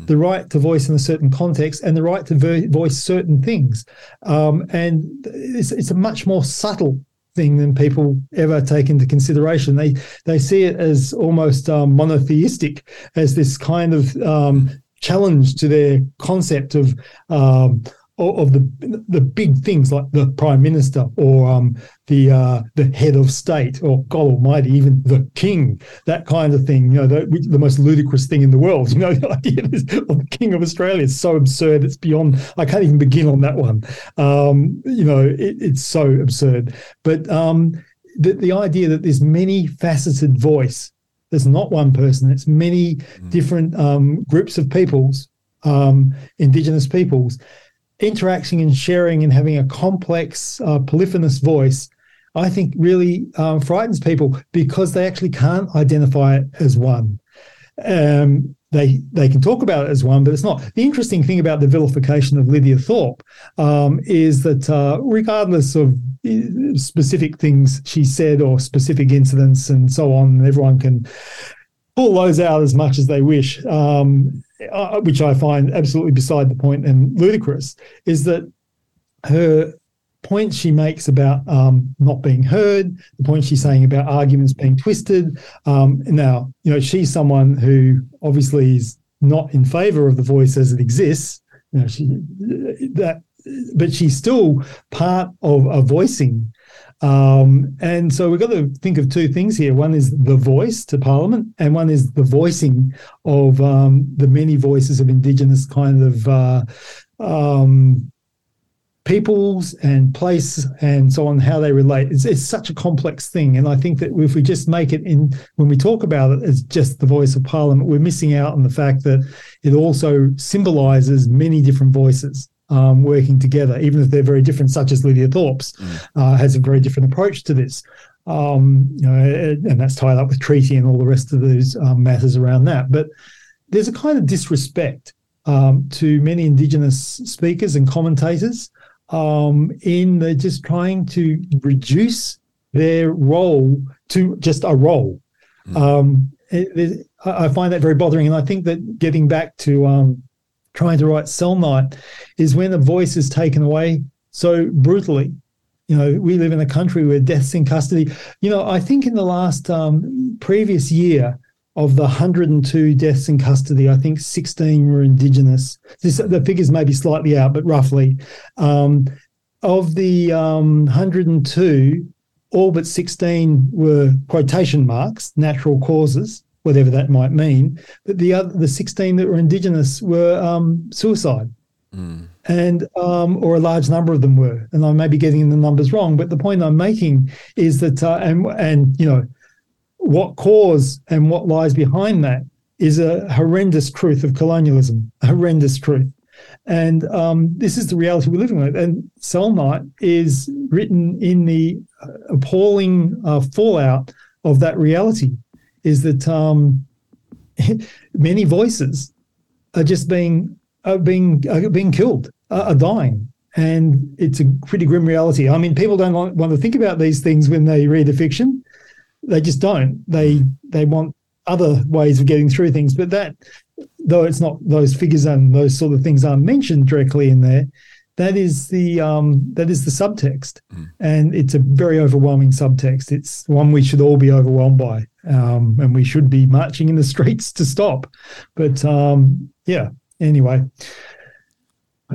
the right to voice in a certain context, and the right to vo- voice certain things. Um, and it's, it's a much more subtle thing than people ever take into consideration. They they see it as almost um, monotheistic, as this kind of um, challenge to their concept of um, of the the big things like the prime minister or um, the uh, the head of state or God Almighty, even the king, that kind of thing. You know, the, the most ludicrous thing in the world. You know, the idea of the king of Australia is so absurd. It's beyond. I can't even begin on that one. Um, you know, it, it's so absurd. But um, the the idea that there's many faceted voice. There's not one person. It's many mm. different um, groups of peoples, um, indigenous peoples interacting and sharing and having a complex, uh, polyphonous voice, I think really um, frightens people because they actually can't identify it as one. Um, they they can talk about it as one, but it's not. The interesting thing about the vilification of Lydia Thorpe um, is that uh, regardless of uh, specific things she said or specific incidents and so on, everyone can pull those out as much as they wish. Um, uh, which I find absolutely beside the point and ludicrous, is that her point she makes about um, not being heard, the point she's saying about arguments being twisted. Um, now, you know, she's someone who obviously is not in favour of the voice as it exists. You know, she that, but she's still part of a voicing um, and so we've got to think of two things here. One is the voice to Parliament, and one is the voicing of um, the many voices of Indigenous kind of uh, um, peoples and place and so on, how they relate. It's, it's, such a complex thing. And I think that if we just make it in, when we talk about it as just the voice of Parliament, we're missing out on the fact that it also symbolizes many different voices um, working together, even if they're very different, such as Lydia Thorpe's mm. uh, has a very different approach to this. Um, you know, and that's tied up with treaty and all the rest of those um, matters around that. But there's a kind of disrespect um, to many Indigenous speakers and commentators um, in the just trying to reduce their role to just a role. Mm. Um, it, I find that very bothering. And I think that getting back to um, trying to write Cellnight is when a voice is taken away so brutally. You know, we live in a country where deaths in custody. You know, I think in the last um, previous year, of the 102 deaths in custody, I think 16 were Indigenous. This, the figures may be slightly out, but roughly. Um, of the um, 102, all but 16 were quotation marks, natural causes, whatever that might mean. But the other, the 16 that were Indigenous were um, suicide. Mm. And um, or a large number of them were, and I may be getting the numbers wrong, but the point I'm making is that, uh, and and you know, what cause and what lies behind that is a horrendous truth of colonialism, a horrendous truth. And um, this is the reality we're living with. And Night is written in the appalling uh, fallout of that reality is that um, many voices are just being are being are being killed, are dying, and it's a pretty grim reality. I mean, people don't want to think about these things when they read the fiction, they just don't. They they want other ways of getting through things. But that, though it's not those figures and those sort of things aren't mentioned directly in there, that is the um, that is the subtext, mm. and it's a very overwhelming subtext. It's one we should all be overwhelmed by, um, and we should be marching in the streets to stop. But um, yeah, anyway.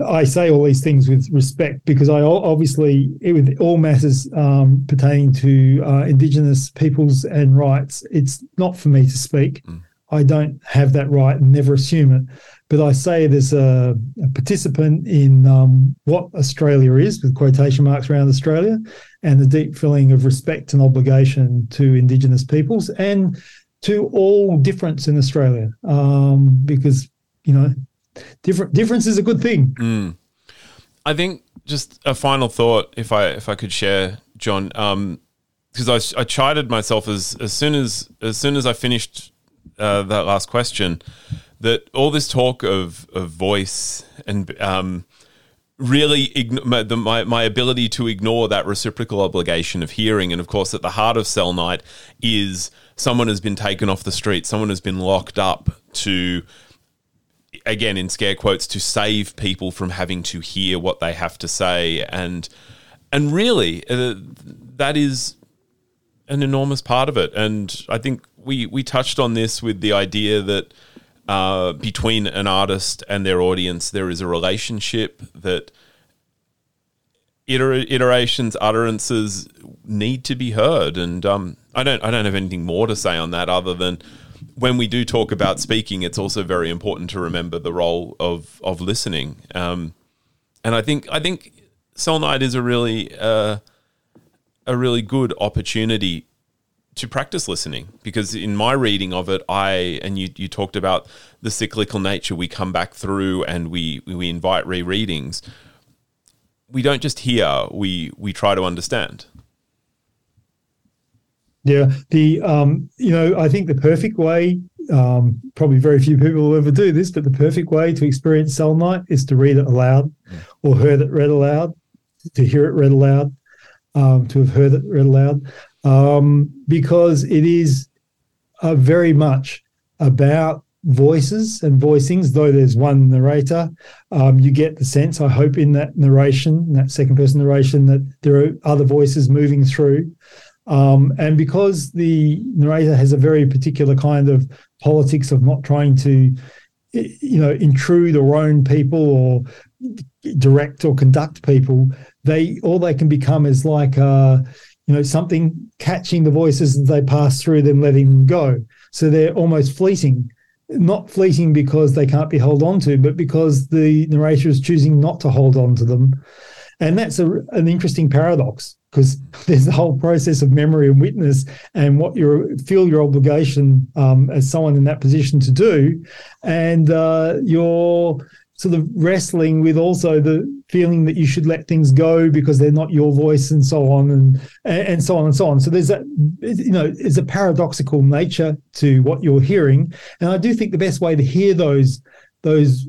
I say all these things with respect because I obviously, with all matters um, pertaining to uh, Indigenous peoples and rights, it's not for me to speak. Mm. I don't have that right and never assume it. But I say there's a, a participant in um, what Australia is, with quotation marks around Australia, and the deep feeling of respect and obligation to Indigenous peoples and to all difference in Australia. Um, because, you know, different difference is a good thing. Mm. I think just a final thought, if I if I could share, John, because um, I, I chided myself as as soon as as soon as I finished uh, that last question, that all this talk of of voice and um, really ign- my, the, my, my ability to ignore that reciprocal obligation of hearing, and of course, at the heart of Cellnight is someone has been taken off the street, someone has been locked up to again in scare quotes to save people from having to hear what they have to say. And and really uh, that is an enormous part of it. And i think we we touched on this with the idea that uh, between an artist and their audience there is a relationship that iter- iterations utterances need to be heard and um, i don't i don't have anything more to say on that other than when we do talk about speaking, it's also very important to remember the role of of listening. Um, and I think I think Cellnight is a really uh, a really good opportunity to practice listening because in my reading of it, I and you you talked about the cyclical nature. We come back through and we we invite rereadings. We don't just hear; we we try to understand. Yeah, the um, you know, I think the perfect way, um, probably very few people will ever do this, but the perfect way to experience Cellnight is to read it aloud, yeah. or heard it read aloud, to hear it read aloud, um, to have heard it read aloud, um, because it is uh, very much about voices and voicings. Though there's one narrator, um, you get the sense, I hope, in that narration, that second person narration, that there are other voices moving through. Um, and because the narrator has a very particular kind of politics of not trying to, you know, intrude or own people or direct or conduct people, they all they can become is like, uh, you know, something catching the voices as they pass through them, letting them go. So they're almost fleeting not fleeting because they can't be held on to, but because the narrator is choosing not to hold on to them. And that's a, an interesting paradox because there's the whole process of memory and witness and what you feel your obligation um, as someone in that position to do. And uh, you're sort of wrestling with also the feeling that you should let things go because they're not your voice and so on and and so on and so on. So there's that you know there's a paradoxical nature to what you're hearing, and I do think the best way to hear those those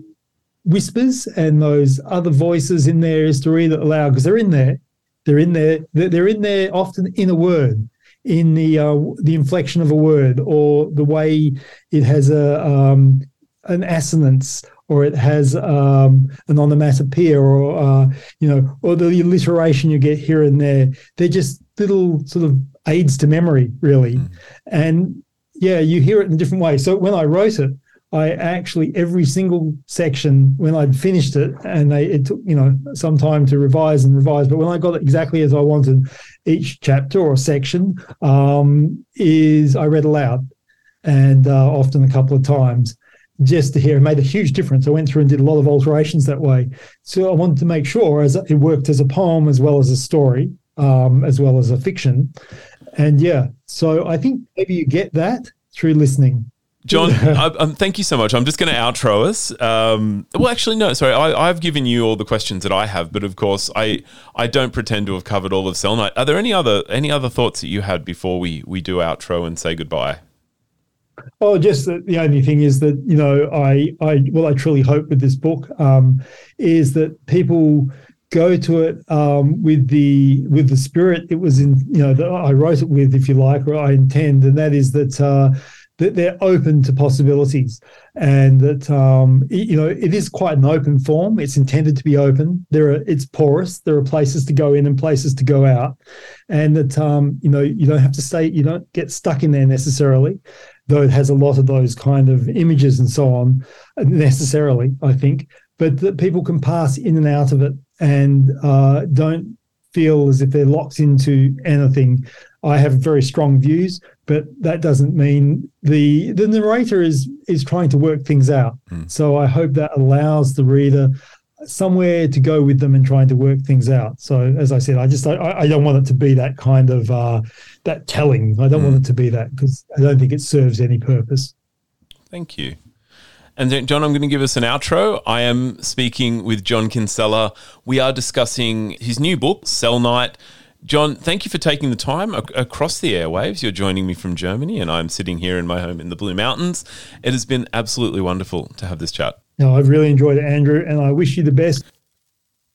whispers and those other voices in there is to read it aloud because they're in there. They're in there. They're in there often in a word. in the uh, the inflection of a word or the way it has a um, an assonance or it has um, an onomatopoeia or uh, you know or the alliteration you get here and there. They're just little sort of aids to memory really. Mm. and yeah you hear it in a different way so when i wrote it I actually every single section when I'd finished it, and they, it took you know some time to revise and revise, but when I got it exactly as I wanted, each chapter or section um, is I read aloud, and uh, often a couple of times just to hear. It made a huge difference. I went through and did a lot of alterations that way. So I wanted to make sure as it worked as a poem as well as a story, um, as well as a fiction, and yeah. So I think maybe you get that through listening. John, I, um, thank you so much. I'm just going to outro us. Um, well, actually, no. Sorry, I, have given you all the questions that I have, but of course, I I don't pretend to have covered all of Cellnight. Are there any other any other thoughts that you had before we we do outro and say goodbye? Oh, just the, the only thing is that you know I I well I truly hope with this book um, is that people go to it um, with the with the spirit it was in you know that I wrote it with if you like or I intend and that is that. Uh, that they're open to possibilities. And that um, you know it is quite an open form. It's intended to be open. There are it's porous. There are places to go in and places to go out. And that um, you know you don't have to stay you don't get stuck in there necessarily though it has a lot of those kind of images and so on necessarily i think but that people can pass in and out of it and uh, don't feel as if they're locked into anything I have very strong views, but that doesn't mean the the narrator is is trying to work things out. Mm. So I hope that allows the reader somewhere to go with them and trying to work things out. So as I said, I just I, I don't want it to be that kind of uh, that telling. I don't mm. want it to be that because I don't think it serves any purpose. Thank you. And John, I'm going to give us an outro. I am speaking with John Kinsella. We are discussing his new book, Cellnight. John, thank you for taking the time across the airwaves. You're joining me from Germany, and I'm sitting here in my home in the Blue Mountains. It has been absolutely wonderful to have this chat. No, I've really enjoyed it, Andrew, and I wish you the best.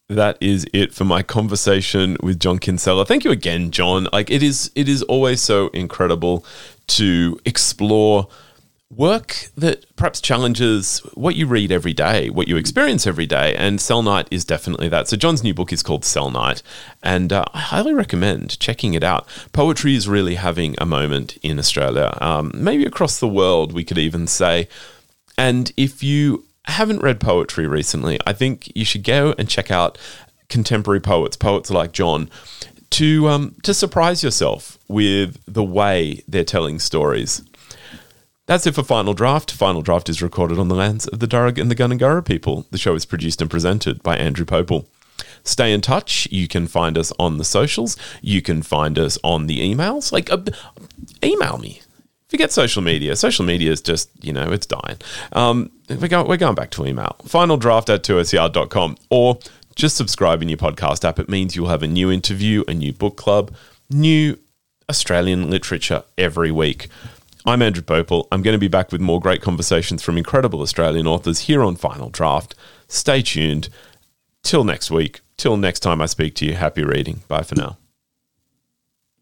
That is it for my conversation with John Kinsella. Thank you again, John. Like it is, it is always so incredible to explore work that perhaps challenges what you read every day, what you experience every day. And Cellnight is definitely that. So, John's new book is called Cellnight, and uh, I highly recommend checking it out. Poetry is really having a moment in Australia, um, maybe across the world, we could even say. And if you haven't read poetry recently, I think you should go and check out contemporary poets, poets like John. To um, to surprise yourself with the way they're telling stories. That's it for Final Draft. Final Draft is recorded on the lands of the Darug and the Gundungurra people. The show is produced and presented by Andrew Pople. Stay in touch. You can find us on the socials. You can find us on the emails. Like, uh, email me. Forget social media. Social media is just, you know, it's dying. Um, we're, going, we're going back to email. Final draft at 2SER.com or just subscribe in your podcast app. It means you'll have a new interview, a new book club, new Australian literature every week. I'm Andrew Pople. I'm going to be back with more great conversations from incredible Australian authors here on Final Draft. Stay tuned. Till next week. Till next time I speak to you. Happy reading. Bye for now.